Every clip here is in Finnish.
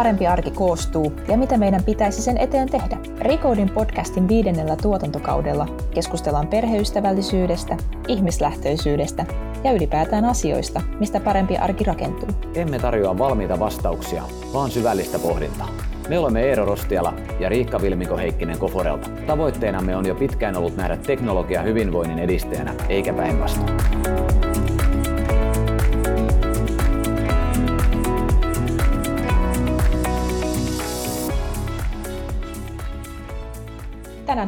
Parempi arki koostuu ja mitä meidän pitäisi sen eteen tehdä? Recodin podcastin viidennellä tuotantokaudella keskustellaan perheystävällisyydestä, ihmislähtöisyydestä ja ylipäätään asioista, mistä parempi arki rakentuu. Emme tarjoa valmiita vastauksia, vaan syvällistä pohdintaa. Me olemme Eero Rostiala ja Riikka Vilmiko Heikkinen Koforelta. Tavoitteenamme on jo pitkään ollut nähdä teknologia hyvinvoinnin edistäjänä, eikä päinvastoin.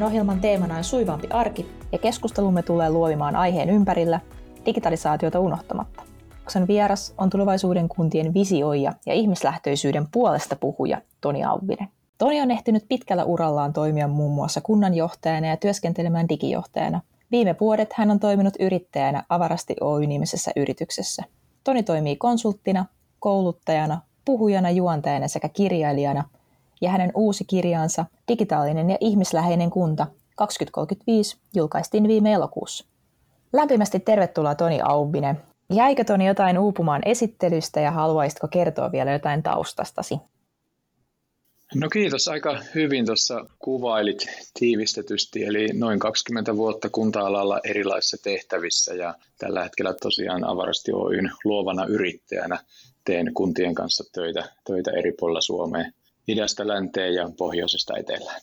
Tänään ohjelman teemana on suivampi arki ja keskustelumme tulee luovimaan aiheen ympärillä digitalisaatiota unohtamatta. Sen vieras on tulevaisuuden kuntien visioija ja ihmislähtöisyyden puolesta puhuja Toni Auvinen. Toni on ehtinyt pitkällä urallaan toimia muun muassa kunnanjohtajana ja työskentelemään digijohtajana. Viime vuodet hän on toiminut yrittäjänä Avarasti Oy-nimisessä yrityksessä. Toni toimii konsulttina, kouluttajana, puhujana, juontajana sekä kirjailijana – ja hänen uusi kirjansa Digitaalinen ja ihmisläheinen kunta 2035 julkaistiin viime elokuussa. Lämpimästi tervetuloa Toni Aubinen. Jäikö Toni jotain uupumaan esittelystä ja haluaisitko kertoa vielä jotain taustastasi? No kiitos, aika hyvin tuossa kuvailit tiivistetysti, eli noin 20 vuotta kunta-alalla erilaisissa tehtävissä ja tällä hetkellä tosiaan Avarasti Oyn luovana yrittäjänä teen kuntien kanssa töitä, töitä eri puolilla Suomeen idästä länteen ja pohjoisesta etelään.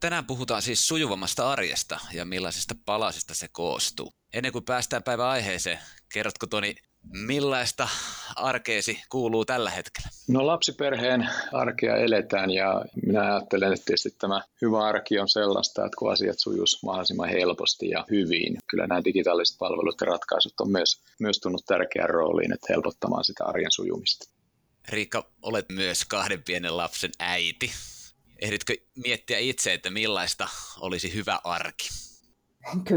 Tänään puhutaan siis sujuvammasta arjesta ja millaisista palasista se koostuu. Ennen kuin päästään päivän aiheeseen, kerrotko Toni, millaista arkeesi kuuluu tällä hetkellä? No lapsiperheen arkea eletään ja minä ajattelen, että tietysti tämä hyvä arki on sellaista, että kun asiat sujuisi mahdollisimman helposti ja hyvin. Kyllä nämä digitaaliset palvelut ja ratkaisut on myös, myös tunnut tärkeään rooliin, että helpottamaan sitä arjen sujumista. Riikka, olet myös kahden pienen lapsen äiti. Ehditkö miettiä itse, että millaista olisi hyvä arki?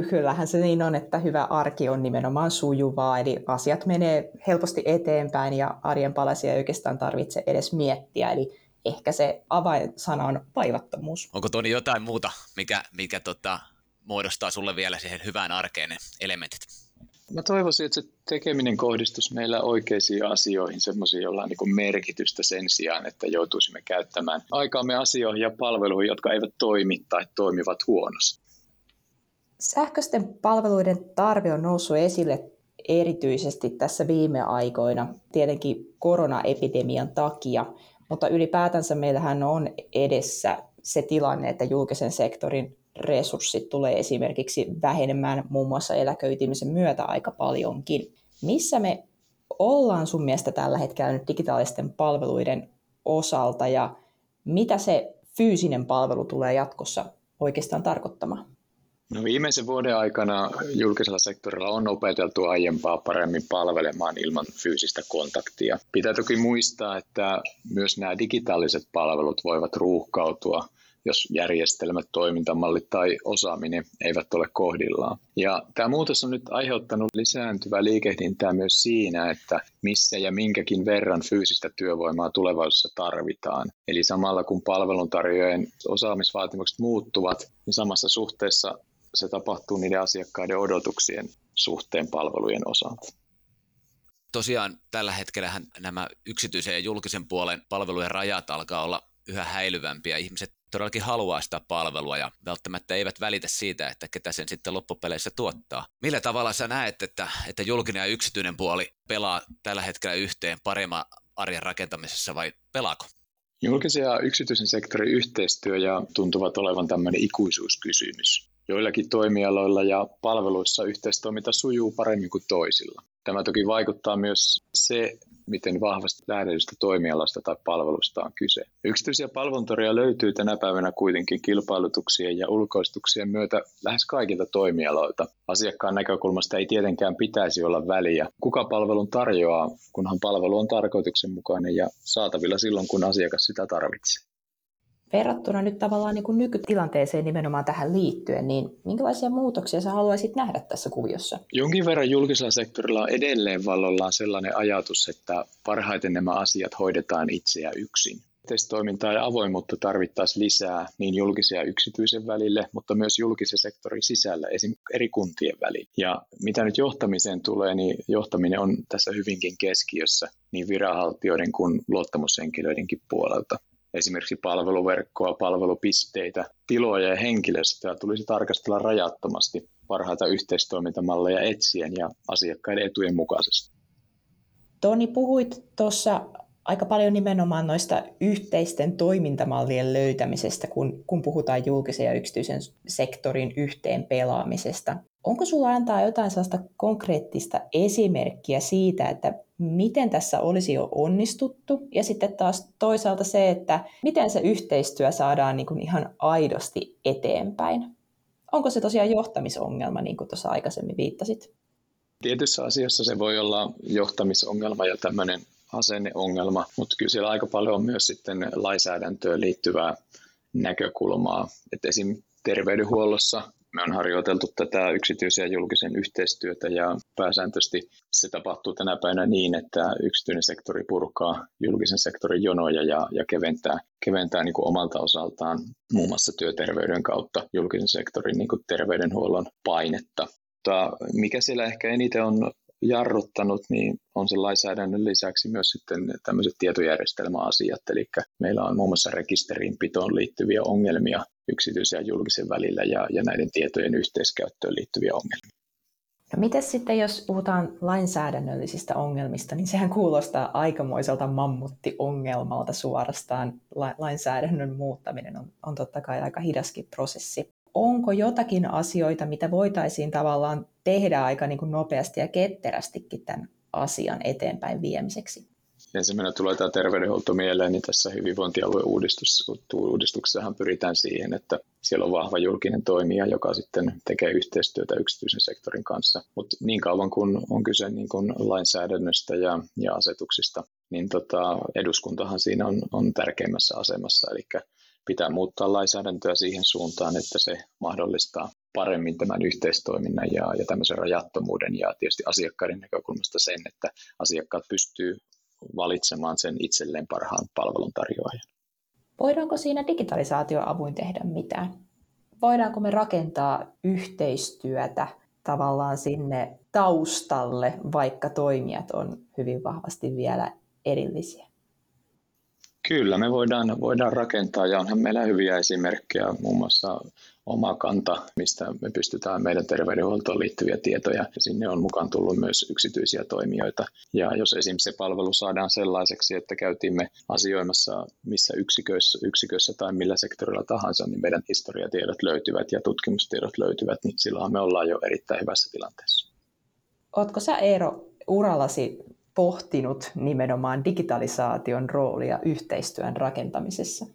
Kyllähän se niin on, että hyvä arki on nimenomaan sujuvaa, eli asiat menee helposti eteenpäin ja arjen palasia ei oikeastaan tarvitse edes miettiä, eli ehkä se avainsana on vaivattomuus. Onko Toni jotain muuta, mikä, mikä tota, muodostaa sulle vielä siihen hyvään arkeen ne elementit? Mä toivoisin, että se tekeminen kohdistus meillä oikeisiin asioihin, semmoisiin, joilla on niin merkitystä sen sijaan, että joutuisimme käyttämään aikaamme asioihin ja palveluihin, jotka eivät toimi tai toimivat huonosti. Sähköisten palveluiden tarve on noussut esille erityisesti tässä viime aikoina, tietenkin koronaepidemian takia, mutta ylipäätänsä meillähän on edessä se tilanne, että julkisen sektorin resurssit tulee esimerkiksi vähenemään muun muassa eläköitymisen myötä aika paljonkin. Missä me ollaan sun mielestä tällä hetkellä nyt digitaalisten palveluiden osalta ja mitä se fyysinen palvelu tulee jatkossa oikeastaan tarkoittamaan? No viimeisen vuoden aikana julkisella sektorilla on opeteltu aiempaa paremmin palvelemaan ilman fyysistä kontaktia. Pitää toki muistaa, että myös nämä digitaaliset palvelut voivat ruuhkautua jos järjestelmät, toimintamallit tai osaaminen eivät ole kohdillaan. Ja tämä muutos on nyt aiheuttanut lisääntyvää liikehdintää myös siinä, että missä ja minkäkin verran fyysistä työvoimaa tulevaisuudessa tarvitaan. Eli samalla kun palveluntarjoajien osaamisvaatimukset muuttuvat, niin samassa suhteessa se tapahtuu niiden asiakkaiden odotuksien suhteen palvelujen osalta. Tosiaan tällä hetkellä nämä yksityisen ja julkisen puolen palvelujen rajat alkaa olla yhä häilyvämpiä. Ihmiset todellakin haluaa sitä palvelua ja välttämättä eivät välitä siitä, että ketä sen sitten loppupeleissä tuottaa. Millä tavalla sä näet, että, että julkinen ja yksityinen puoli pelaa tällä hetkellä yhteen paremman arjen rakentamisessa vai pelaako? Julkisen ja yksityisen sektorin yhteistyö ja tuntuvat olevan tämmöinen ikuisuuskysymys. Joillakin toimialoilla ja palveluissa yhteistoiminta sujuu paremmin kuin toisilla. Tämä toki vaikuttaa myös se, miten vahvasti lähdetystä toimialasta tai palvelusta on kyse. Yksityisiä palveluntoria löytyy tänä päivänä kuitenkin kilpailutuksien ja ulkoistuksien myötä lähes kaikilta toimialoilta. Asiakkaan näkökulmasta ei tietenkään pitäisi olla väliä, kuka palvelun tarjoaa, kunhan palvelu on tarkoituksenmukainen ja saatavilla silloin, kun asiakas sitä tarvitsee. Verrattuna nyt tavallaan niin kuin nykytilanteeseen nimenomaan tähän liittyen, niin minkälaisia muutoksia sä haluaisit nähdä tässä kuviossa? Jonkin verran julkisella sektorilla on edelleen vallollaan sellainen ajatus, että parhaiten nämä asiat hoidetaan itseä yksin. Yhteistoimintaa ja avoimuutta tarvittaisiin lisää niin julkisia ja yksityisen välille, mutta myös julkisen sektorin sisällä, esim. eri kuntien välillä. Ja mitä nyt johtamiseen tulee, niin johtaminen on tässä hyvinkin keskiössä niin viranhaltijoiden kuin luottamushenkilöidenkin puolelta. Esimerkiksi palveluverkkoa, palvelupisteitä, tiloja ja henkilöstöä tulisi tarkastella rajattomasti parhaita yhteistoimintamalleja etsien ja asiakkaiden etujen mukaisesti. Toni, puhuit tuossa aika paljon nimenomaan noista yhteisten toimintamallien löytämisestä, kun, kun puhutaan julkisen ja yksityisen sektorin yhteen pelaamisesta. Onko sulla antaa jotain sellaista konkreettista esimerkkiä siitä, että miten tässä olisi jo onnistuttu, ja sitten taas toisaalta se, että miten se yhteistyö saadaan niin kuin ihan aidosti eteenpäin? Onko se tosiaan johtamisongelma, niin kuin tuossa aikaisemmin viittasit? Tietyssä asiassa se voi olla johtamisongelma ja tämmöinen asenneongelma, mutta kyllä siellä aika paljon on myös sitten lainsäädäntöön liittyvää näkökulmaa. Et esim. terveydenhuollossa me on harjoiteltu tätä yksityisen ja julkisen yhteistyötä ja pääsääntöisesti se tapahtuu tänä päivänä niin, että yksityinen sektori purkaa julkisen sektorin jonoja ja, ja keventää, keventää niin kuin omalta osaltaan muun muassa työterveyden kautta julkisen sektorin niin kuin terveydenhuollon painetta. Mutta mikä siellä ehkä eniten on jarruttanut, niin on se lainsäädännön lisäksi myös sitten tämmöiset tietojärjestelmäasiat, eli meillä on muun muassa rekisterinpitoon liittyviä ongelmia yksityisen ja julkisen välillä ja, ja näiden tietojen yhteiskäyttöön liittyviä ongelmia. No miten sitten, jos puhutaan lainsäädännöllisistä ongelmista, niin sehän kuulostaa aikamoiselta mammuttiongelmalta suorastaan. Lainsäädännön muuttaminen on, on totta kai aika hidaskin prosessi onko jotakin asioita, mitä voitaisiin tavallaan tehdä aika niin kuin nopeasti ja ketterästikin tämän asian eteenpäin viemiseksi? Ensimmäinen tulee tämä terveydenhuolto mieleen, niin tässä hyvinvointialueen uudistus, uudistuksessahan pyritään siihen, että siellä on vahva julkinen toimija, joka sitten tekee yhteistyötä yksityisen sektorin kanssa. Mutta niin kauan kun on kyse niin kun lainsäädännöstä ja, ja asetuksista, niin tota, eduskuntahan siinä on, on tärkeimmässä asemassa. Eli pitää muuttaa lainsäädäntöä siihen suuntaan, että se mahdollistaa paremmin tämän yhteistoiminnan ja, ja tämmöisen rajattomuuden ja tietysti asiakkaiden näkökulmasta sen, että asiakkaat pystyy valitsemaan sen itselleen parhaan palveluntarjoajan. Voidaanko siinä digitalisaatioavuin tehdä mitään? Voidaanko me rakentaa yhteistyötä tavallaan sinne taustalle, vaikka toimijat on hyvin vahvasti vielä erillisiä? Kyllä, me voidaan, voidaan rakentaa ja onhan meillä hyviä esimerkkejä, muun muassa oma kanta, mistä me pystytään meidän terveydenhuoltoon liittyviä tietoja. Ja sinne on mukaan tullut myös yksityisiä toimijoita. Ja jos esim. se palvelu saadaan sellaiseksi, että käytimme asioimassa missä yksiköissä, yksiköissä tai millä sektorilla tahansa, niin meidän historiatiedot löytyvät ja tutkimustiedot löytyvät, niin silloin me ollaan jo erittäin hyvässä tilanteessa. Oletko sä Eero urallasi pohtinut nimenomaan digitalisaation roolia yhteistyön rakentamisessa?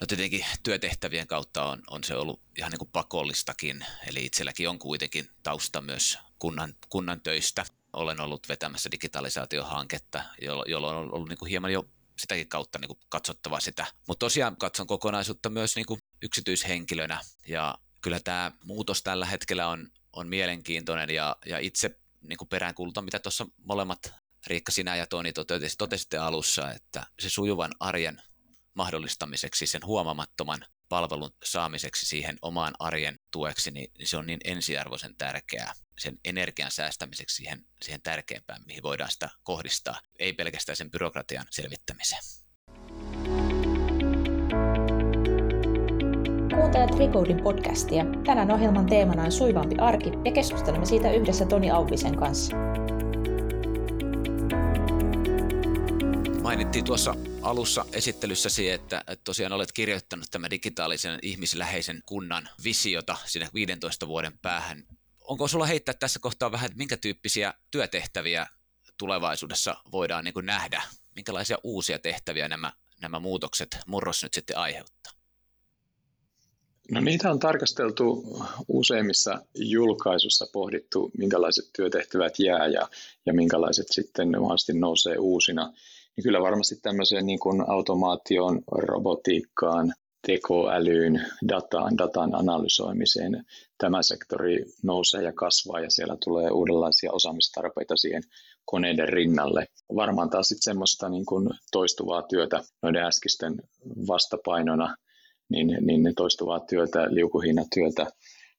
No tietenkin työtehtävien kautta on, on se ollut ihan niin kuin pakollistakin, eli itselläkin on kuitenkin tausta myös kunnan, kunnan töistä. Olen ollut vetämässä digitalisaatiohanketta, jolloin on ollut niin kuin hieman jo sitäkin kautta niin kuin katsottava sitä. Mutta tosiaan katson kokonaisuutta myös niin kuin yksityishenkilönä, ja kyllä tämä muutos tällä hetkellä on, on mielenkiintoinen, ja, ja itse niin kuin peräänkuulutan, mitä tuossa molemmat Riikka, sinä ja Toni totesitte alussa, että se sujuvan arjen mahdollistamiseksi, sen huomamattoman palvelun saamiseksi siihen omaan arjen tueksi, niin se on niin ensiarvoisen tärkeää sen energian säästämiseksi siihen, siihen tärkeimpään, mihin voidaan sitä kohdistaa, ei pelkästään sen byrokratian selvittämiseen. Kuuntelet Recodin podcastia. Tänään ohjelman teemana on suivampi arki ja keskustelemme siitä yhdessä Toni Auvisen kanssa. Mainittiin tuossa alussa esittelyssäsi, että, että tosiaan olet kirjoittanut tämän digitaalisen ihmisläheisen kunnan visiota sinne 15 vuoden päähän. Onko sulla heittää tässä kohtaa vähän, että minkä tyyppisiä työtehtäviä tulevaisuudessa voidaan niin nähdä? Minkälaisia uusia tehtäviä nämä, nämä muutokset, murros nyt sitten aiheuttaa? No niitä on tarkasteltu useimmissa julkaisuissa pohdittu, minkälaiset työtehtävät jää ja, ja minkälaiset sitten mahdollisesti nousee uusina niin kyllä varmasti tämmöiseen niin kuin automaatioon, robotiikkaan, tekoälyyn, dataan, datan analysoimiseen tämä sektori nousee ja kasvaa ja siellä tulee uudenlaisia osaamistarpeita siihen koneiden rinnalle. Varmaan taas sitten semmoista niin kuin toistuvaa työtä noiden äskisten vastapainona, niin, niin toistuvaa työtä, liukuhinnatyötä,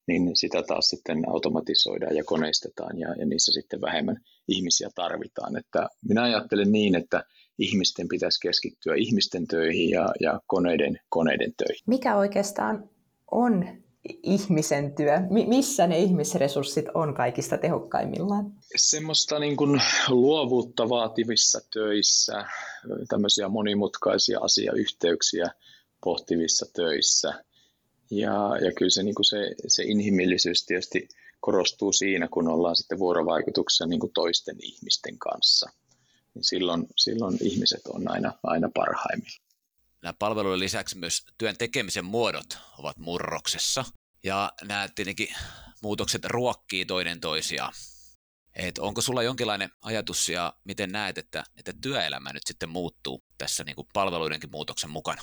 niin sitä taas sitten automatisoidaan ja koneistetaan ja, ja niissä sitten vähemmän ihmisiä tarvitaan. Että minä ajattelen niin, että ihmisten pitäisi keskittyä ihmisten töihin ja, ja koneiden, koneiden töihin. Mikä oikeastaan on ihmisen työ? missä ne ihmisresurssit on kaikista tehokkaimmillaan? Semmoista niin kuin luovuutta vaativissa töissä, tämmöisiä monimutkaisia asiayhteyksiä pohtivissa töissä. Ja, ja kyllä se, niin kuin se, se inhimillisyys tietysti korostuu siinä, kun ollaan sitten vuorovaikutuksessa niin kuin toisten ihmisten kanssa. Niin silloin, silloin ihmiset on aina, aina parhaimmilla nämä palveluiden lisäksi myös työn tekemisen muodot ovat murroksessa. Ja nämä tietenkin muutokset ruokkii toinen toisiaan. Et onko sulla jonkinlainen ajatus ja miten näet, että, että työelämä nyt sitten muuttuu tässä niin kuin palveluidenkin muutoksen mukana?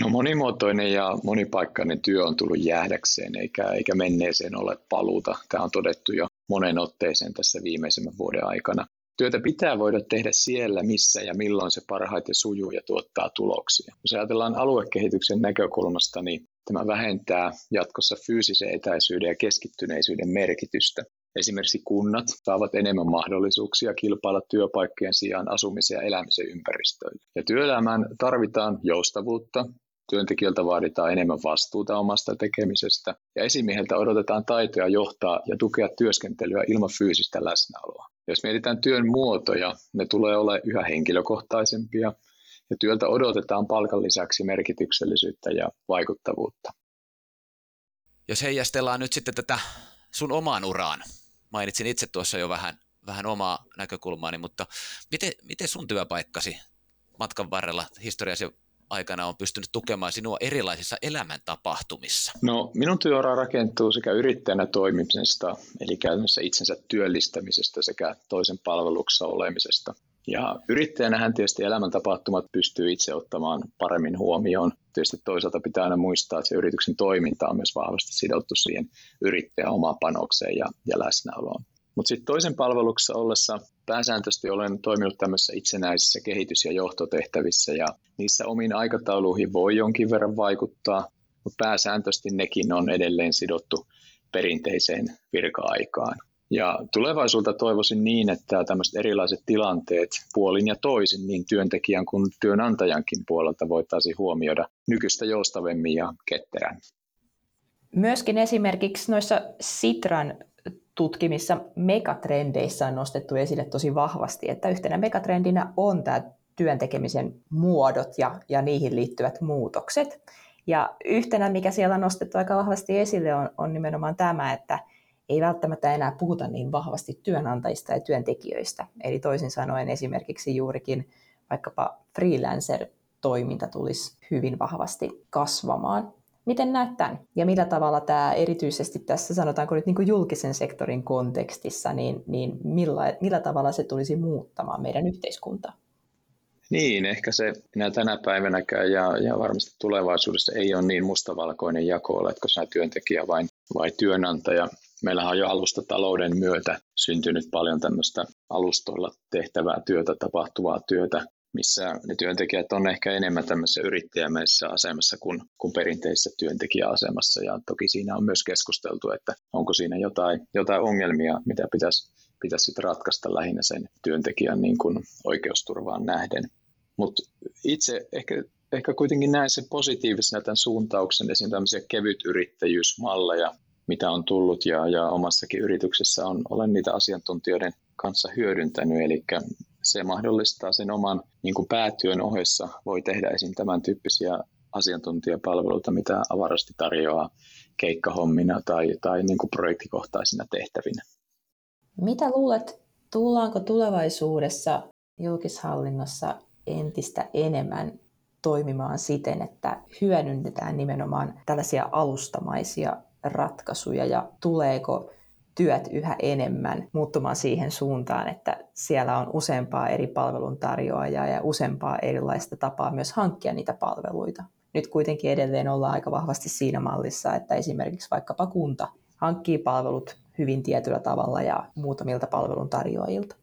No monimuotoinen ja monipaikkainen työ on tullut jäädäkseen eikä, eikä menneeseen ole paluuta. Tämä on todettu jo monen otteeseen tässä viimeisemmän vuoden aikana. Työtä pitää voida tehdä siellä, missä ja milloin se parhaiten sujuu ja tuottaa tuloksia. Jos ajatellaan aluekehityksen näkökulmasta, niin tämä vähentää jatkossa fyysisen etäisyyden ja keskittyneisyyden merkitystä. Esimerkiksi kunnat saavat enemmän mahdollisuuksia kilpailla työpaikkojen sijaan asumisen ja elämisen ympäristöillä. Ja työelämään tarvitaan joustavuutta, työntekijältä vaaditaan enemmän vastuuta omasta tekemisestä ja esimieheltä odotetaan taitoja johtaa ja tukea työskentelyä ilman fyysistä läsnäoloa. Jos mietitään työn muotoja, ne tulee olla yhä henkilökohtaisempia ja työltä odotetaan palkan lisäksi merkityksellisyyttä ja vaikuttavuutta. Jos heijastellaan nyt sitten tätä sun omaan uraan, mainitsin itse tuossa jo vähän, vähän omaa näkökulmaani, mutta miten, miten sun työpaikkasi matkan varrella historiasi aikana on pystynyt tukemaan sinua erilaisissa elämäntapahtumissa? No, minun työura rakentuu sekä yrittäjänä toimimisesta, eli käytännössä itsensä työllistämisestä sekä toisen palveluksessa olemisesta. Ja yrittäjänähän tietysti elämäntapahtumat pystyy itse ottamaan paremmin huomioon. Tietysti toisaalta pitää aina muistaa, että se yrityksen toiminta on myös vahvasti sidottu siihen yrittäjän omaan panokseen ja, ja läsnäoloon. Mutta sitten toisen palveluksessa ollessa pääsääntöisesti olen toiminut tämmöisissä itsenäisissä kehitys- ja johtotehtävissä ja niissä omiin aikatauluihin voi jonkin verran vaikuttaa, mutta pääsääntöisesti nekin on edelleen sidottu perinteiseen virka-aikaan. Ja tulevaisuutta toivoisin niin, että tämmöiset erilaiset tilanteet puolin ja toisin niin työntekijän kuin työnantajankin puolelta voitaisiin huomioida nykyistä joustavemmin ja ketterämmin. Myöskin esimerkiksi noissa Sitran tutkimissa megatrendeissä on nostettu esille tosi vahvasti, että yhtenä megatrendinä on tämä työn tekemisen muodot ja, ja niihin liittyvät muutokset. Ja yhtenä, mikä siellä on nostettu aika vahvasti esille, on, on nimenomaan tämä, että ei välttämättä enää puhuta niin vahvasti työnantajista ja työntekijöistä. Eli toisin sanoen esimerkiksi juurikin vaikkapa freelancer-toiminta tulisi hyvin vahvasti kasvamaan. Miten näet tämän? Ja millä tavalla tämä erityisesti tässä, sanotaanko nyt niin kuin julkisen sektorin kontekstissa, niin, niin millä, millä tavalla se tulisi muuttamaan meidän yhteiskuntaa? Niin, ehkä se enää tänä päivänäkään ja, ja varmasti tulevaisuudessa ei ole niin mustavalkoinen jako, oletko sinä työntekijä vai, vai työnantaja. Meillähän on jo alustatalouden myötä syntynyt paljon tämmöistä alustoilla tehtävää työtä, tapahtuvaa työtä, missä ne työntekijät on ehkä enemmän tämmöisessä yrittäjämäisessä asemassa kuin, kuin perinteisessä työntekijäasemassa. Ja toki siinä on myös keskusteltu, että onko siinä jotain, jotain ongelmia, mitä pitäisi, pitäisi sitten ratkaista lähinnä sen työntekijän niin kuin oikeusturvaan nähden. Mutta itse ehkä, ehkä kuitenkin näen sen positiivisena tämän suuntauksen, esimerkiksi tämmöisiä kevytyrittäjyysmalleja, mitä on tullut ja, ja omassakin yrityksessä on, olen niitä asiantuntijoiden kanssa hyödyntänyt, eli se mahdollistaa sen oman niin kuin päätyön ohessa, voi tehdä esim. tämän tyyppisiä asiantuntijapalveluita, mitä avarasti tarjoaa keikkahommina tai, tai niin kuin projektikohtaisina tehtävinä. Mitä luulet, tullaanko tulevaisuudessa julkishallinnossa entistä enemmän toimimaan siten, että hyödynnetään nimenomaan tällaisia alustamaisia ratkaisuja ja tuleeko työt yhä enemmän muuttumaan siihen suuntaan, että siellä on useampaa eri palveluntarjoajaa ja useampaa erilaista tapaa myös hankkia niitä palveluita. Nyt kuitenkin edelleen ollaan aika vahvasti siinä mallissa, että esimerkiksi vaikkapa kunta hankkii palvelut hyvin tietyllä tavalla ja muutamilta palveluntarjoajilta?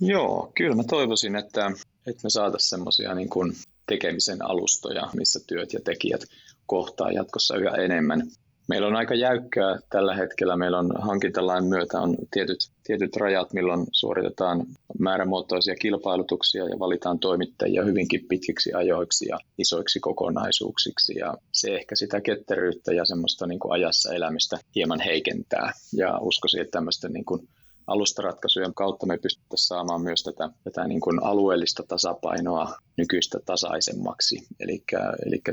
Joo, kyllä mä toivoisin, että, että me saataisiin semmoisia niin kuin tekemisen alustoja, missä työt ja tekijät kohtaa jatkossa yhä enemmän. Meillä on aika jäykkää tällä hetkellä. Meillä on hankintalain myötä on tietyt, tietyt rajat, milloin suoritetaan määrämuotoisia kilpailutuksia ja valitaan toimittajia hyvinkin pitkiksi ajoiksi ja isoiksi kokonaisuuksiksi. Ja se ehkä sitä ketteryyttä ja semmoista niin kuin ajassa elämistä hieman heikentää. Ja uskoisin, että tämmöistä niin kuin alustaratkaisujen kautta me pystyttäisiin saamaan myös tätä, tätä niin kuin alueellista tasapainoa nykyistä tasaisemmaksi, eli,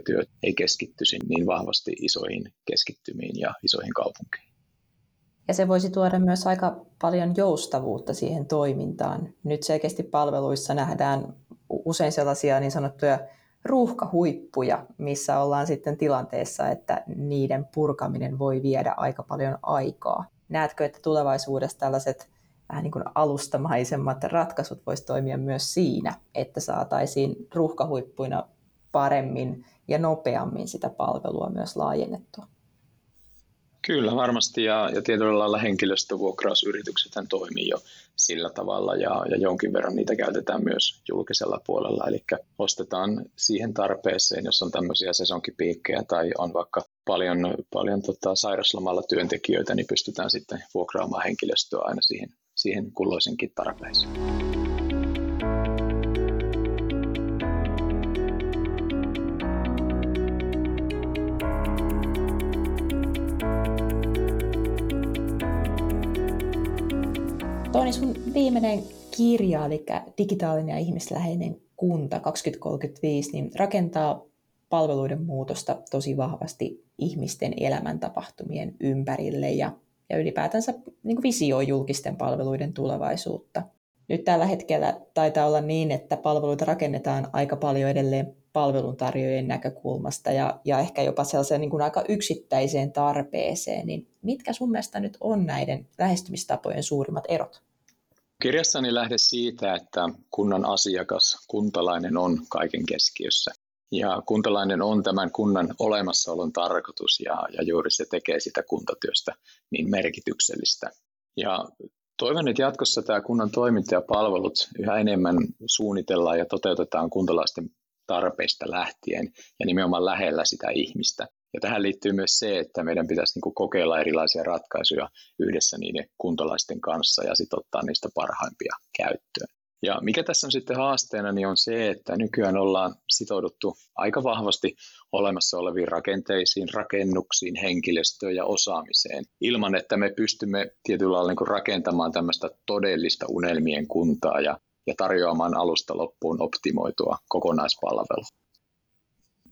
työt ei keskittyisi niin vahvasti isoihin keskittymiin ja isoihin kaupunkeihin. Ja se voisi tuoda myös aika paljon joustavuutta siihen toimintaan. Nyt selkeästi palveluissa nähdään usein sellaisia niin sanottuja ruuhkahuippuja, missä ollaan sitten tilanteessa, että niiden purkaminen voi viedä aika paljon aikaa näetkö, että tulevaisuudessa tällaiset vähän niin kuin alustamaisemmat ratkaisut voisi toimia myös siinä, että saataisiin ruuhkahuippuina paremmin ja nopeammin sitä palvelua myös laajennettua? Kyllä varmasti ja, ja tietyllä lailla henkilöstövuokrausyritykset toimii jo sillä tavalla ja, ja jonkin verran niitä käytetään myös julkisella puolella. Eli ostetaan siihen tarpeeseen, jos on tämmöisiä sesonkipiikkejä tai on vaikka paljon, paljon tota, sairaslomalla työntekijöitä, niin pystytään sitten vuokraamaan henkilöstöä aina siihen, siihen kulloisenkin tarpeeseen. Toni, sun viimeinen kirja, eli Digitaalinen ja ihmisläheinen kunta 2035, niin rakentaa palveluiden muutosta tosi vahvasti ihmisten elämäntapahtumien ympärille ja, ja ylipäätänsä niin kuin visioi julkisten palveluiden tulevaisuutta. Nyt tällä hetkellä taitaa olla niin, että palveluita rakennetaan aika paljon edelleen palveluntarjoajien näkökulmasta ja, ja ehkä jopa sellaiseen niin kuin aika yksittäiseen tarpeeseen, niin mitkä sun mielestä nyt on näiden lähestymistapojen suurimmat erot? Kirjassani lähde siitä, että kunnan asiakas, kuntalainen on kaiken keskiössä. Ja kuntalainen on tämän kunnan olemassaolon tarkoitus ja, ja juuri se tekee sitä kuntatyöstä niin merkityksellistä. Ja toivon, että jatkossa tämä kunnan toiminta ja palvelut yhä enemmän suunnitellaan ja toteutetaan kuntalaisten tarpeista lähtien ja nimenomaan lähellä sitä ihmistä. Ja tähän liittyy myös se, että meidän pitäisi niin kokeilla erilaisia ratkaisuja yhdessä niiden kuntalaisten kanssa ja sitten ottaa niistä parhaimpia käyttöön. Ja mikä tässä on sitten haasteena, niin on se, että nykyään ollaan sitouduttu aika vahvasti olemassa oleviin rakenteisiin, rakennuksiin, henkilöstöön ja osaamiseen, ilman että me pystymme tietyllä lailla niin rakentamaan tämmöistä todellista unelmien kuntaa ja, ja tarjoamaan alusta loppuun optimoitua kokonaispalvelua.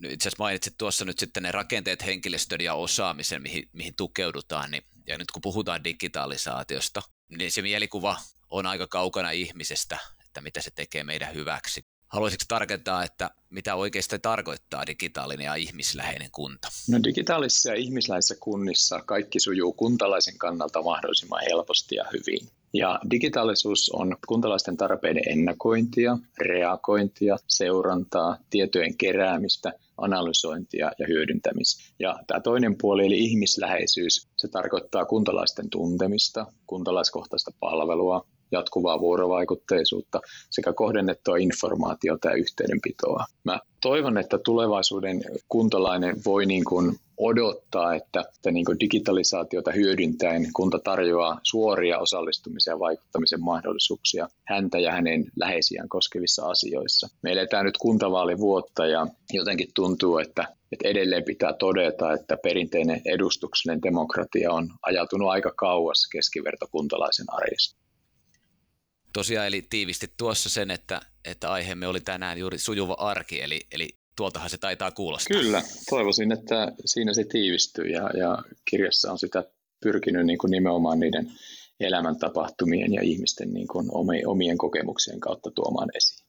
Itse asiassa mainitsit tuossa nyt sitten ne rakenteet, henkilöstön ja osaamisen, mihin, mihin tukeudutaan, niin, ja nyt kun puhutaan digitalisaatiosta, niin se mielikuva on aika kaukana ihmisestä, että mitä se tekee meidän hyväksi. Haluaisitko tarkentaa, että mitä oikeasti tarkoittaa digitaalinen ja ihmisläheinen kunta? No digitaalisissa ja ihmisläheisissä kunnissa kaikki sujuu kuntalaisen kannalta mahdollisimman helposti ja hyvin. Ja digitaalisuus on kuntalaisten tarpeiden ennakointia, reagointia, seurantaa, tietojen keräämistä, analysointia ja hyödyntämistä. Ja tämä toinen puoli, eli ihmisläheisyys, se tarkoittaa kuntalaisten tuntemista, kuntalaiskohtaista palvelua, jatkuvaa vuorovaikutteisuutta sekä kohdennettua informaatiota ja yhteydenpitoa. Mä toivon, että tulevaisuuden kuntalainen voi niin kuin odottaa, että, että niin kuin digitalisaatiota hyödyntäen kunta tarjoaa suoria osallistumisen ja vaikuttamisen mahdollisuuksia häntä ja hänen läheisiään koskevissa asioissa. Me eletään nyt kuntavaalivuotta ja jotenkin tuntuu, että, että edelleen pitää todeta, että perinteinen edustuksellinen demokratia on ajautunut aika kauas keskivertokuntalaisen arjesta. Tosiaan eli tiivisti tuossa sen, että, että aiheemme oli tänään juuri sujuva arki, eli, eli tuoltahan se taitaa kuulostaa. Kyllä, toivoisin, että siinä se tiivistyy ja, ja kirjassa on sitä pyrkinyt niin kuin nimenomaan niiden elämäntapahtumien ja ihmisten niin kuin omien kokemuksien kautta tuomaan esiin.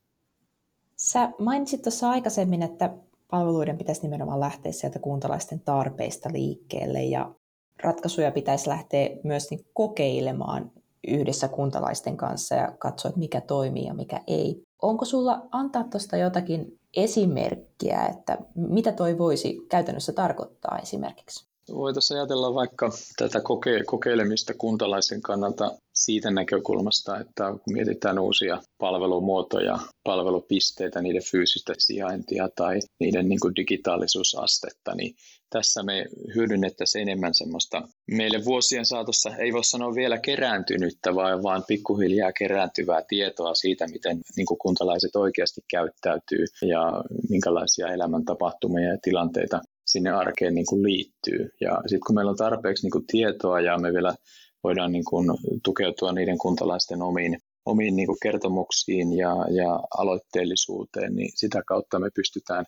Sä mainitsit tuossa aikaisemmin, että palveluiden pitäisi nimenomaan lähteä sieltä kuntalaisten tarpeista liikkeelle ja ratkaisuja pitäisi lähteä myös niin kokeilemaan yhdessä kuntalaisten kanssa ja katsoa, että mikä toimii ja mikä ei. Onko sulla antaa tuosta jotakin esimerkkiä, että mitä toi voisi käytännössä tarkoittaa esimerkiksi? Voitaisiin ajatella vaikka tätä koke- kokeilemista kuntalaisen kannalta siitä näkökulmasta, että kun mietitään uusia palvelumuotoja, palvelupisteitä, niiden fyysistä sijaintia tai niiden niin kuin digitaalisuusastetta, niin tässä me hyödynnettäisiin enemmän semmoista meille vuosien saatossa, ei voi sanoa vielä kerääntynyttä, vaan, vaan pikkuhiljaa kerääntyvää tietoa siitä, miten niin kuin kuntalaiset oikeasti käyttäytyy ja minkälaisia elämäntapahtumia ja tilanteita sinne arkeen niin kuin liittyy. Ja sitten kun meillä on tarpeeksi niin kuin tietoa ja me vielä voidaan niin kuin tukeutua niiden kuntalaisten omiin, omiin niin kertomuksiin ja, ja aloitteellisuuteen, niin sitä kautta me pystytään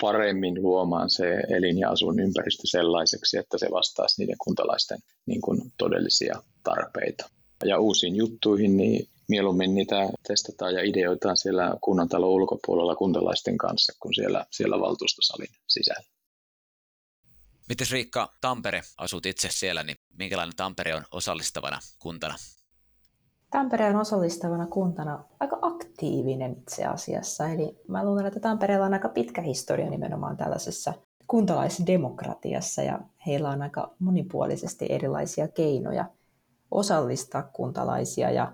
paremmin luomaan se elin- ja asuinympäristö sellaiseksi, että se vastaisi niiden kuntalaisten niin kuin todellisia tarpeita. Ja uusiin juttuihin, niin mieluummin niitä testataan ja ideoitaan siellä kunnantalon ulkopuolella kuntalaisten kanssa kuin siellä, siellä valtuustosalin sisällä. Miten Riikka Tampere, asut itse siellä, niin minkälainen Tampere on osallistavana kuntana? Tampere on osallistavana kuntana aika aktiivinen itse asiassa. Eli mä luulen, että Tampereella on aika pitkä historia nimenomaan tällaisessa kuntalaisdemokratiassa ja heillä on aika monipuolisesti erilaisia keinoja osallistaa kuntalaisia ja,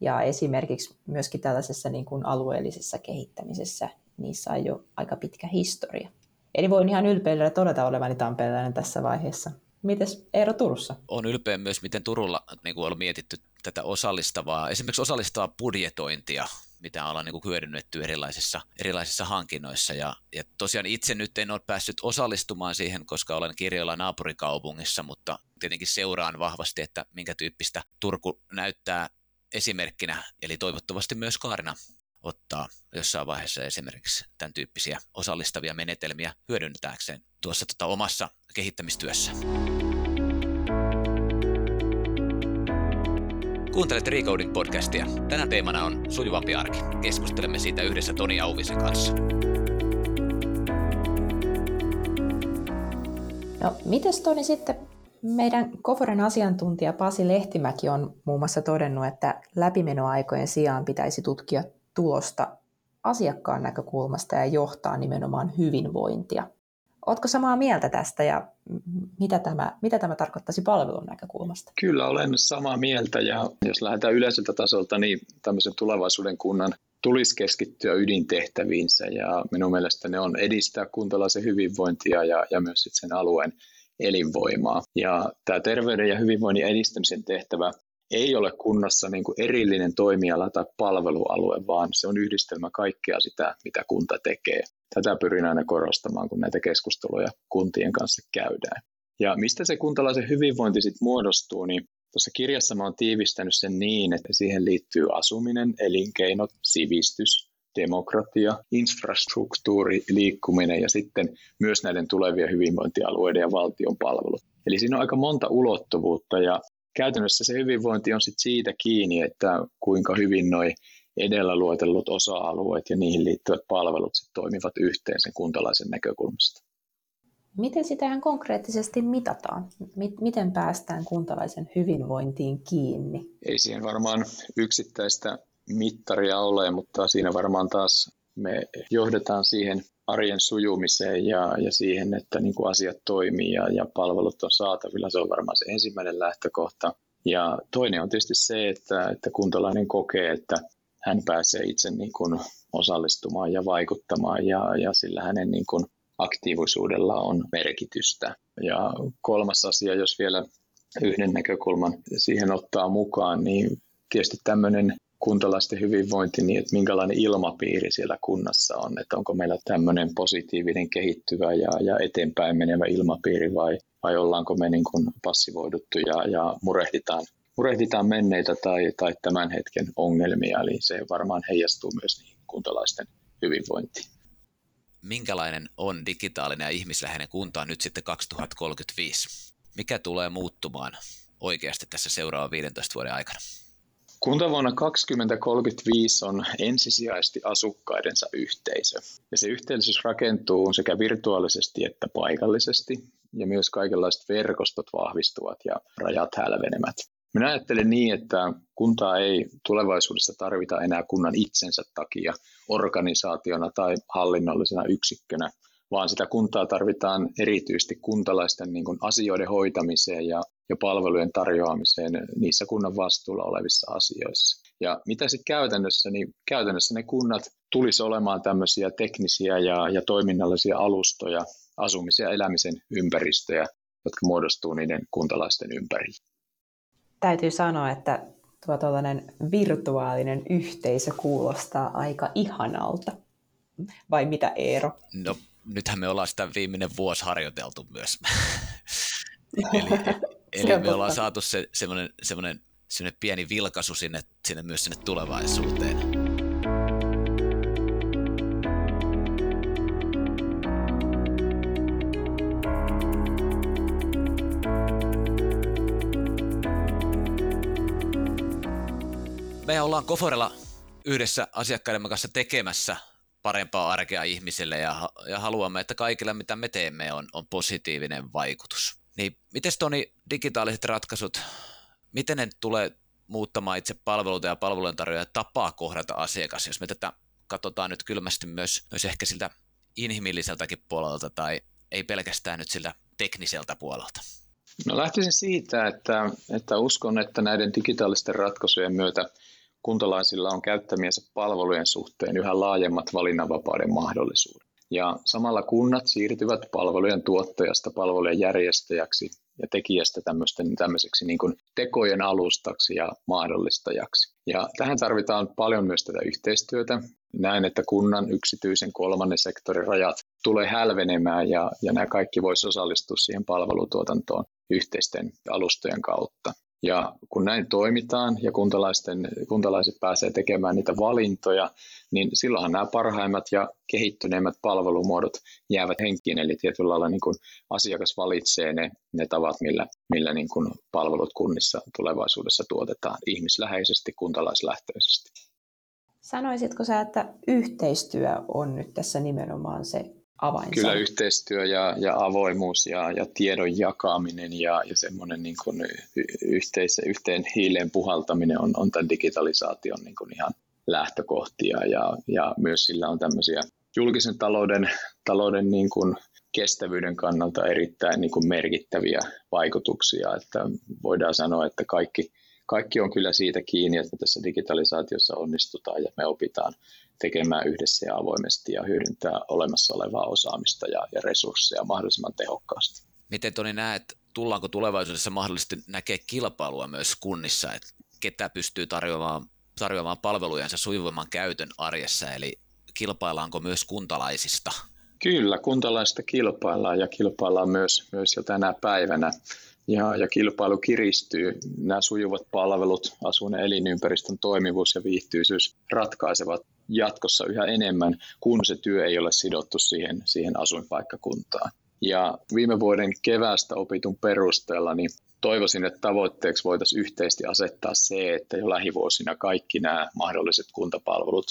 ja esimerkiksi myöskin tällaisessa niin kuin alueellisessa kehittämisessä niissä on jo aika pitkä historia. Eli voin ihan ylpeydellä todeta olevani tamperelainen tässä vaiheessa. Mites Eero Turussa? On ylpeä myös, miten Turulla niin kuin on mietitty tätä osallistavaa, esimerkiksi osallistavaa budjetointia, mitä ollaan niin kuin hyödynnetty erilaisissa, erilaisissa hankinnoissa. Ja, ja tosiaan itse nyt en ole päässyt osallistumaan siihen, koska olen kirjoilla naapurikaupungissa, mutta tietenkin seuraan vahvasti, että minkä tyyppistä Turku näyttää esimerkkinä, eli toivottavasti myös Kaarina ottaa jossain vaiheessa esimerkiksi tämän tyyppisiä osallistavia menetelmiä hyödyntääkseen tuossa tota omassa kehittämistyössä. Kuuntelet Recoding podcastia. Tänään teemana on sujuvampi arki. Keskustelemme siitä yhdessä Toni Auvisen kanssa. No, mites Toni sitten meidän Koforen asiantuntija Pasi Lehtimäki on muun muassa todennut, että läpimenoaikojen sijaan pitäisi tutkia tulosta asiakkaan näkökulmasta ja johtaa nimenomaan hyvinvointia. Oletko samaa mieltä tästä ja mitä tämä, mitä tämä tarkoittaisi palvelun näkökulmasta? Kyllä olen samaa mieltä ja jos lähdetään yleiseltä tasolta, niin tämmöisen tulevaisuuden kunnan tulisi keskittyä ydintehtäviinsä ja minun mielestä ne on edistää kuntalaisen hyvinvointia ja, ja myös sen alueen elinvoimaa. Ja tämä terveyden ja hyvinvoinnin edistämisen tehtävä ei ole kunnassa niin kuin erillinen toimiala tai palvelualue, vaan se on yhdistelmä kaikkea sitä, mitä kunta tekee. Tätä pyrin aina korostamaan, kun näitä keskusteluja kuntien kanssa käydään. Ja mistä se kuntalaisen hyvinvointi sitten muodostuu, niin tuossa kirjassa mä oon tiivistänyt sen niin, että siihen liittyy asuminen, elinkeinot, sivistys, demokratia, infrastruktuuri, liikkuminen ja sitten myös näiden tulevien hyvinvointialueiden ja valtion palvelut. Eli siinä on aika monta ulottuvuutta ja käytännössä se hyvinvointi on sit siitä kiinni, että kuinka hyvin noi edellä luetellut osa-alueet ja niihin liittyvät palvelut sit toimivat yhteen sen kuntalaisen näkökulmasta. Miten sitä ihan konkreettisesti mitataan? Miten päästään kuntalaisen hyvinvointiin kiinni? Ei siihen varmaan yksittäistä mittaria ole, mutta siinä varmaan taas me johdetaan siihen arjen sujumiseen ja, ja siihen, että niin kuin asiat toimii ja, ja palvelut on saatavilla. Se on varmaan se ensimmäinen lähtökohta. Ja toinen on tietysti se, että, että kuntalainen kokee, että hän pääsee itse niin kuin osallistumaan ja vaikuttamaan ja, ja sillä hänen niin kuin aktiivisuudella on merkitystä. Ja kolmas asia, jos vielä yhden näkökulman siihen ottaa mukaan, niin tietysti tämmöinen kuntalaisten hyvinvointi, niin että minkälainen ilmapiiri siellä kunnassa on, että onko meillä tämmöinen positiivinen, kehittyvä ja, ja eteenpäin menevä ilmapiiri vai, vai ollaanko me niin kuin passivoiduttu ja, ja murehditaan, murehditaan menneitä tai, tai tämän hetken ongelmia, eli se varmaan heijastuu myös niihin kuntalaisten hyvinvointiin. Minkälainen on digitaalinen ja ihmisläheinen kunta nyt sitten 2035? Mikä tulee muuttumaan oikeasti tässä seuraavan 15 vuoden aikana? Kuntavuonna 2035 on ensisijaisesti asukkaidensa yhteisö. Ja se yhteisös rakentuu sekä virtuaalisesti että paikallisesti, ja myös kaikenlaiset verkostot vahvistuvat ja rajat hälvenemät. Minä ajattelen niin, että kuntaa ei tulevaisuudessa tarvita enää kunnan itsensä takia organisaationa tai hallinnollisena yksikkönä, vaan sitä kuntaa tarvitaan erityisesti kuntalaisten niin kuin asioiden hoitamiseen ja, ja palvelujen tarjoamiseen niissä kunnan vastuulla olevissa asioissa. Ja mitä sitten käytännössä, niin käytännössä ne kunnat tulisi olemaan tämmöisiä teknisiä ja, ja toiminnallisia alustoja, asumisen ja elämisen ympäristöjä, jotka muodostuu niiden kuntalaisten ympärille. Täytyy sanoa, että tuo virtuaalinen yhteisö kuulostaa aika ihanalta. Vai mitä Eero? No nythän me ollaan sitä viimeinen vuosi harjoiteltu myös. eli eli me ollaan saatu se, semmoinen, semmoinen, semmoinen pieni vilkaisu sinne, sinne myös sinne tulevaisuuteen. me ollaan Koforella yhdessä asiakkaiden kanssa tekemässä parempaa arkea ihmisille ja, ja haluamme, että kaikilla mitä me teemme on, on positiivinen vaikutus. Niin miten Toni digitaaliset ratkaisut, miten ne tulee muuttamaan itse palveluita ja palvelujen tarjoajia tapaa kohdata asiakas, jos me tätä katsotaan nyt kylmästi myös, myös ehkä siltä inhimilliseltäkin puolelta tai ei pelkästään nyt siltä tekniseltä puolelta? No lähtisin siitä, että, että uskon, että näiden digitaalisten ratkaisujen myötä kuntalaisilla on käyttämiensä palvelujen suhteen yhä laajemmat valinnanvapauden mahdollisuudet. Ja samalla kunnat siirtyvät palvelujen tuottajasta palvelujen järjestäjäksi ja tekijästä tämmöiseksi niin kuin tekojen alustaksi ja mahdollistajaksi. Ja tähän tarvitaan paljon myös tätä yhteistyötä. Näen, että kunnan yksityisen kolmannen sektorin rajat tulee hälvenemään ja, ja nämä kaikki voisivat osallistua siihen palvelutuotantoon yhteisten alustojen kautta. Ja kun näin toimitaan ja kuntalaisten, kuntalaiset pääsee tekemään niitä valintoja, niin silloinhan nämä parhaimmat ja kehittyneimmät palvelumuodot jäävät henkiin. Eli tietyllä lailla niin kuin asiakas valitsee ne, ne tavat, millä, millä niin kuin palvelut kunnissa tulevaisuudessa tuotetaan ihmisläheisesti, kuntalaislähtöisesti. Sanoisitko sä, että yhteistyö on nyt tässä nimenomaan se avain? Kyllä yhteistyö ja, ja avoimuus ja, ja tiedon jakaminen ja, ja semmoinen niin kuin yhteis, yhteen hiileen puhaltaminen on, on tämän digitalisaation niin kuin ihan lähtökohtia ja, ja myös sillä on tämmöisiä julkisen talouden, talouden niin kuin kestävyyden kannalta erittäin niin kuin merkittäviä vaikutuksia, että voidaan sanoa, että kaikki, kaikki on kyllä siitä kiinni, että tässä digitalisaatiossa onnistutaan ja me opitaan tekemään yhdessä ja avoimesti ja hyödyntää olemassa olevaa osaamista ja, ja resursseja mahdollisimman tehokkaasti. Miten Toni näet, tullaanko tulevaisuudessa mahdollisesti näkee kilpailua myös kunnissa, että ketä pystyy tarjoamaan, tarjoamaan palvelujensa sujuvamman käytön arjessa, eli kilpaillaanko myös kuntalaisista? Kyllä, kuntalaista kilpaillaan ja kilpaillaan myös, myös jo tänä päivänä ja, ja kilpailu kiristyy. Nämä sujuvat palvelut, asunnon elinympäristön toimivuus ja viihtyisyys ratkaisevat jatkossa yhä enemmän, kun se työ ei ole sidottu siihen, siihen asuinpaikkakuntaan. Ja viime vuoden keväästä opitun perusteella niin toivoisin, että tavoitteeksi voitaisiin yhteisesti asettaa se, että jo lähivuosina kaikki nämä mahdolliset kuntapalvelut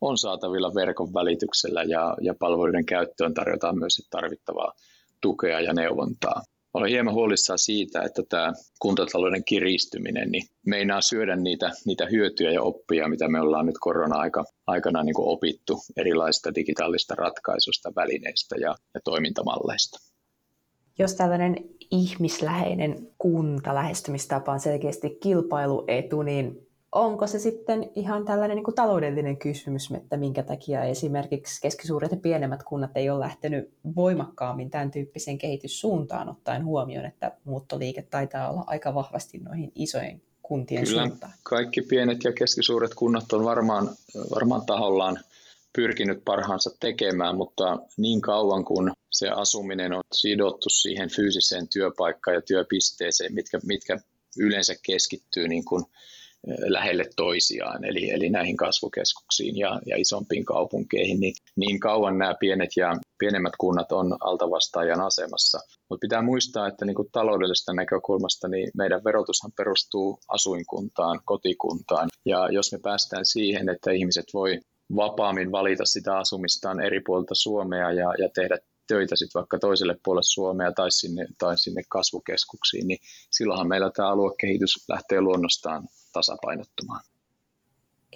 on saatavilla verkon välityksellä ja, ja palveluiden käyttöön tarjotaan myös tarvittavaa tukea ja neuvontaa olen hieman huolissaan siitä, että tämä kuntatalouden kiristyminen niin meinaa syödä niitä, niitä hyötyjä ja oppia, mitä me ollaan nyt korona-aikana niin kuin opittu erilaisista digitaalista ratkaisusta, välineistä ja, ja toimintamalleista. Jos tällainen ihmisläheinen kuntalähestymistapa on selkeästi kilpailuetu, niin onko se sitten ihan tällainen niin kuin taloudellinen kysymys, että minkä takia esimerkiksi keskisuuret ja pienemmät kunnat ei ole lähtenyt voimakkaammin tämän tyyppiseen kehityssuuntaan ottaen huomioon, että muuttoliike taitaa olla aika vahvasti noihin isojen kuntien Kyllä, suuntaan? kaikki pienet ja keskisuuret kunnat on varmaan, varmaan tahollaan pyrkinyt parhaansa tekemään, mutta niin kauan kuin se asuminen on sidottu siihen fyysiseen työpaikkaan ja työpisteeseen, mitkä, mitkä yleensä keskittyy niin kuin lähelle toisiaan, eli, eli näihin kasvukeskuksiin ja, ja isompiin kaupunkeihin, niin, niin kauan nämä pienet ja pienemmät kunnat on altavastaajan asemassa. Mutta pitää muistaa, että niin taloudellisesta näkökulmasta niin meidän verotushan perustuu asuinkuntaan, kotikuntaan, ja jos me päästään siihen, että ihmiset voi vapaammin valita sitä asumistaan eri puolilta Suomea ja, ja tehdä töitä sitten vaikka toiselle puolelle Suomea tai sinne, tai sinne kasvukeskuksiin, niin silloinhan meillä tämä aluekehitys lähtee luonnostaan tasapainottumaan.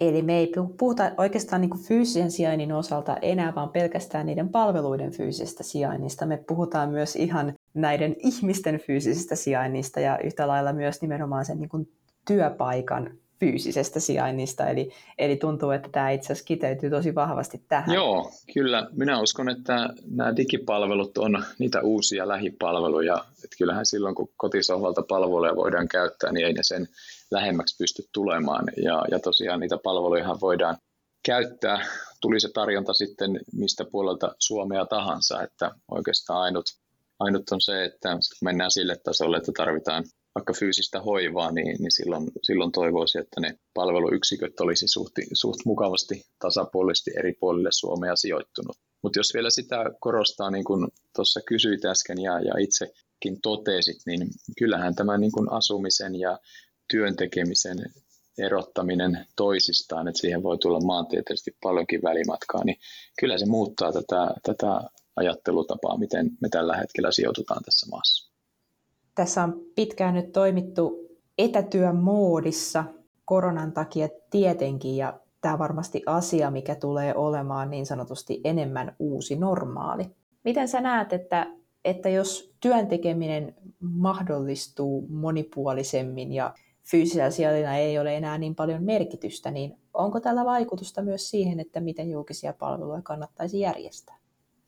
Eli me ei puhuta oikeastaan niin fyysisen sijainnin osalta enää vaan pelkästään niiden palveluiden fyysisestä sijainnista. Me puhutaan myös ihan näiden ihmisten fyysisestä sijainnista ja yhtä lailla myös nimenomaan sen niin työpaikan fyysisestä sijainnista, eli, eli tuntuu, että tämä itse asiassa kiteytyy tosi vahvasti tähän. Joo, kyllä. Minä uskon, että nämä digipalvelut on niitä uusia lähipalveluja. Että kyllähän silloin, kun kotisohvalta palveluja voidaan käyttää, niin ei ne sen lähemmäksi pysty tulemaan. Ja, ja tosiaan niitä palveluja voidaan käyttää, tuli se tarjonta sitten mistä puolelta Suomea tahansa, että oikeastaan ainut, ainut on se, että mennään sille tasolle, että tarvitaan vaikka fyysistä hoivaa, niin, niin silloin, silloin toivoisin, että ne palveluyksiköt olisi suht, suht mukavasti tasapuolisesti eri puolille Suomea sijoittunut. Mutta jos vielä sitä korostaa, niin kuin tuossa kysyit äsken ja, ja itsekin totesit, niin kyllähän tämä niin kuin asumisen ja työn tekemisen erottaminen toisistaan, että siihen voi tulla maantieteellisesti paljonkin välimatkaa, niin kyllä se muuttaa tätä, tätä ajattelutapaa, miten me tällä hetkellä sijoitutaan tässä maassa. Tässä on pitkään nyt toimittu etätyömoodissa koronan takia tietenkin, ja tämä varmasti asia, mikä tulee olemaan niin sanotusti enemmän uusi normaali. Miten sä näet, että, että jos työn tekeminen mahdollistuu monipuolisemmin ja fyysisellä sijainnilla ei ole enää niin paljon merkitystä, niin onko tällä vaikutusta myös siihen, että miten julkisia palveluja kannattaisi järjestää?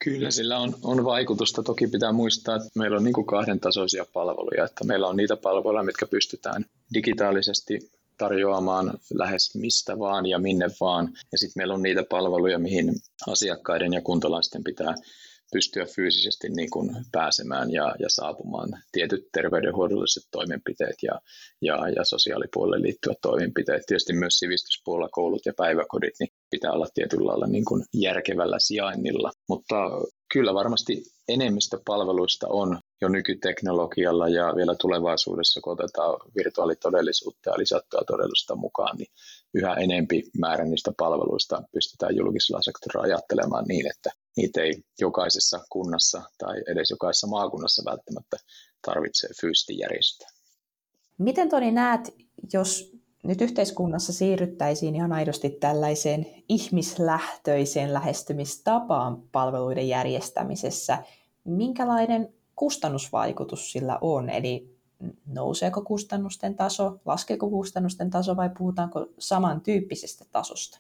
Kyllä sillä on, on vaikutusta. Toki pitää muistaa, että meillä on niin kuin kahden tasoisia palveluja. Että meillä on niitä palveluja, mitkä pystytään digitaalisesti tarjoamaan lähes mistä vaan ja minne vaan. Ja sitten meillä on niitä palveluja, mihin asiakkaiden ja kuntalaisten pitää pystyä fyysisesti niin kuin pääsemään ja, ja saapumaan tietyt terveydenhuollolliset toimenpiteet ja, ja, ja sosiaalipuolelle liittyvät toimenpiteet. Tietysti myös sivistyspuolella koulut ja päiväkodit niin pitää olla tietyllä lailla niin kuin järkevällä sijainnilla. Mutta kyllä varmasti enemmistö palveluista on jo nykyteknologialla ja vielä tulevaisuudessa, kun otetaan virtuaalitodellisuutta ja lisättyä todellisuutta mukaan, niin yhä enempi määrä niistä palveluista pystytään julkisella sektorilla ajattelemaan niin, että niitä ei jokaisessa kunnassa tai edes jokaisessa maakunnassa välttämättä tarvitse fyysisesti järjestää. Miten Toni näet, jos nyt yhteiskunnassa siirryttäisiin ihan aidosti tällaiseen ihmislähtöiseen lähestymistapaan palveluiden järjestämisessä, minkälainen kustannusvaikutus sillä on? Eli nouseeko kustannusten taso, laskeeko kustannusten taso vai puhutaanko samantyyppisestä tasosta?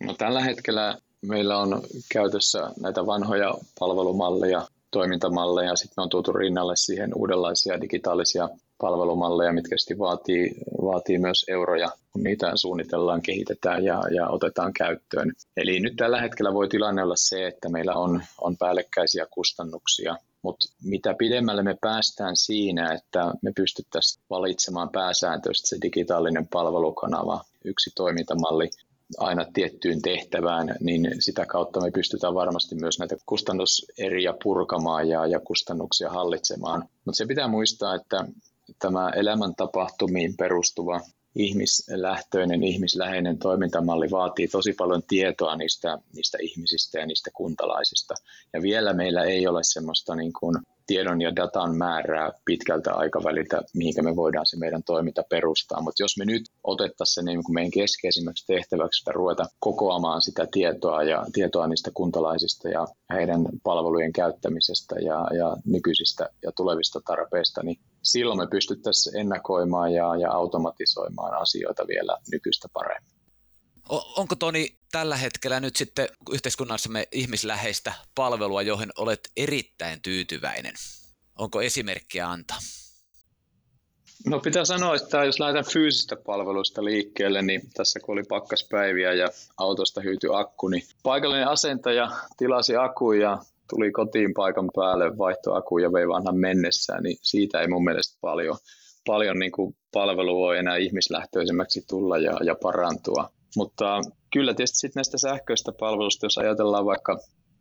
No, tällä hetkellä meillä on käytössä näitä vanhoja palvelumalleja, toimintamalleja, sitten on tuotu rinnalle siihen uudenlaisia digitaalisia palvelumalleja, mitkä sitten vaatii, vaatii myös euroja, kun niitä suunnitellaan, kehitetään ja, ja otetaan käyttöön. Eli nyt tällä hetkellä voi tilanne olla se, että meillä on, on päällekkäisiä kustannuksia, mutta mitä pidemmälle me päästään siinä, että me pystyttäisiin valitsemaan pääsääntöisesti se digitaalinen palvelukanava, yksi toimintamalli, aina tiettyyn tehtävään, niin sitä kautta me pystytään varmasti myös näitä kustannuseriä purkamaan ja, ja kustannuksia hallitsemaan. Mutta se pitää muistaa, että tämä elämäntapahtumiin perustuva ihmislähtöinen, ihmisläheinen toimintamalli vaatii tosi paljon tietoa niistä, niistä ihmisistä ja niistä kuntalaisista. Ja vielä meillä ei ole semmoista niin kuin tiedon ja datan määrää pitkältä aikaväliltä, mihinkä me voidaan se meidän toiminta perustaa. Mutta jos me nyt otettaisiin se niin kuin meidän keskeisimmäksi tehtäväksi, että ruveta kokoamaan sitä tietoa ja tietoa niistä kuntalaisista ja heidän palvelujen käyttämisestä ja, ja nykyisistä ja tulevista tarpeista, niin silloin me pystyttäisiin ennakoimaan ja, ja automatisoimaan asioita vielä nykyistä paremmin. Onko Toni tällä hetkellä nyt sitten yhteiskunnassamme ihmisläheistä palvelua, johon olet erittäin tyytyväinen? Onko esimerkkiä antaa? No pitää sanoa, että jos lähdetään fyysistä palveluista liikkeelle, niin tässä kun oli pakkaspäiviä ja autosta hyytyi akku, niin paikallinen asentaja tilasi akku ja tuli kotiin paikan päälle, vaihtoi akku ja vei vanhan mennessään, niin siitä ei mun mielestä paljon, paljon niin kuin palvelu voi enää ihmislähtöisemmäksi tulla ja, ja parantua. Mutta kyllä tietysti sitten näistä sähköistä palveluista, jos ajatellaan vaikka,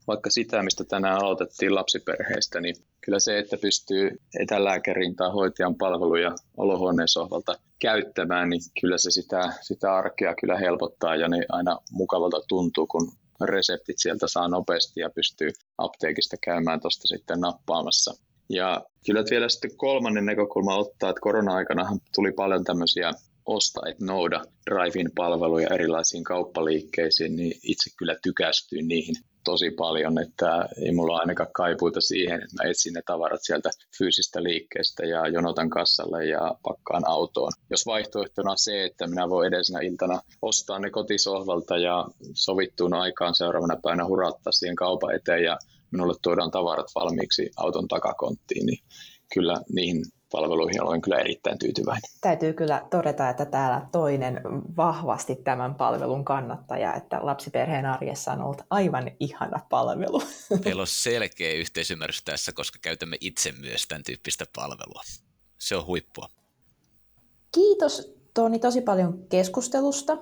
vaikka sitä, mistä tänään aloitettiin lapsiperheistä, niin kyllä se, että pystyy etälääkärin tai hoitajan palveluja olohuoneen sohvalta käyttämään, niin kyllä se sitä, sitä arkea kyllä helpottaa ja ne aina mukavalta tuntuu, kun reseptit sieltä saa nopeasti ja pystyy apteekista käymään tuosta sitten nappaamassa. Ja kyllä vielä sitten kolmannen näkökulma ottaa, että korona-aikana tuli paljon tämmöisiä osta et nouda drive-in palveluja erilaisiin kauppaliikkeisiin, niin itse kyllä tykästyin niihin tosi paljon, että ei mulla ainakaan kaipuita siihen, että mä etsin ne tavarat sieltä fyysistä liikkeestä ja jonotan kassalle ja pakkaan autoon. Jos vaihtoehtona on se, että minä voin edellisenä iltana ostaa ne kotisohvalta ja sovittuun aikaan seuraavana päivänä hurattaa siihen kaupan eteen ja minulle tuodaan tavarat valmiiksi auton takakonttiin, niin kyllä niihin palveluihin olen kyllä erittäin tyytyväinen. Täytyy kyllä todeta, että täällä toinen vahvasti tämän palvelun kannattaja, että lapsiperheen arjessa on ollut aivan ihana palvelu. Meillä on selkeä yhteisymmärrys tässä, koska käytämme itse myös tämän tyyppistä palvelua. Se on huippua. Kiitos Toni tosi paljon keskustelusta.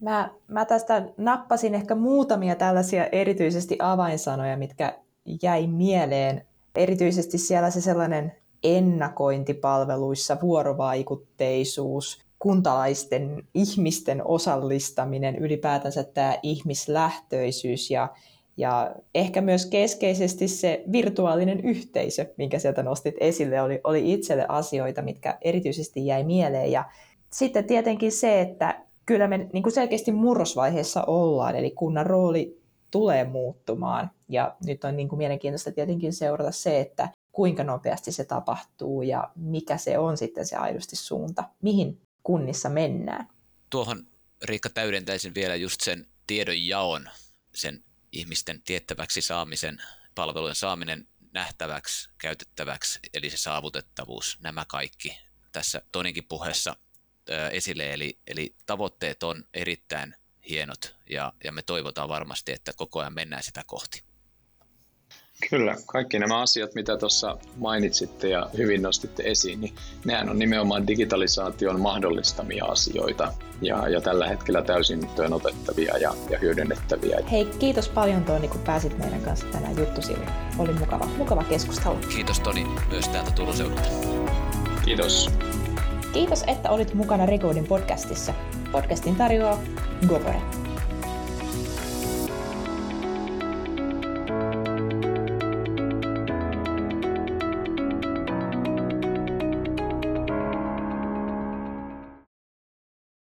Mä, mä tästä nappasin ehkä muutamia tällaisia erityisesti avainsanoja, mitkä jäi mieleen. Erityisesti siellä se sellainen ennakointipalveluissa vuorovaikutteisuus, kuntalaisten ihmisten osallistaminen, ylipäätänsä tämä ihmislähtöisyys ja, ja ehkä myös keskeisesti se virtuaalinen yhteisö, minkä sieltä nostit esille, oli, oli itselle asioita, mitkä erityisesti jäi mieleen. Ja sitten tietenkin se, että kyllä me niin kuin selkeästi murrosvaiheessa ollaan, eli kunnan rooli tulee muuttumaan. Ja nyt on niin kuin mielenkiintoista tietenkin seurata se, että kuinka nopeasti se tapahtuu ja mikä se on sitten se aidosti suunta, mihin kunnissa mennään. Tuohon Riikka täydentäisin vielä just sen tiedon jaon, sen ihmisten tiettäväksi saamisen, palvelujen saaminen nähtäväksi, käytettäväksi, eli se saavutettavuus, nämä kaikki tässä Toninkin puheessa esille, eli, eli tavoitteet on erittäin hienot ja, ja me toivotaan varmasti, että koko ajan mennään sitä kohti. Kyllä, kaikki nämä asiat, mitä tuossa mainitsitte ja hyvin nostitte esiin, niin nehän on nimenomaan digitalisaation mahdollistamia asioita ja, ja tällä hetkellä täysin otettavia ja, ja hyödynnettäviä. Hei, kiitos paljon Toni, kun pääsit meidän kanssa tänään juttusille. Oli mukava, mukava keskustelu. Kiitos Toni myös täältä Turun seudulta. Kiitos. Kiitos, että olit mukana Recodin podcastissa. Podcastin tarjoaa Gopore.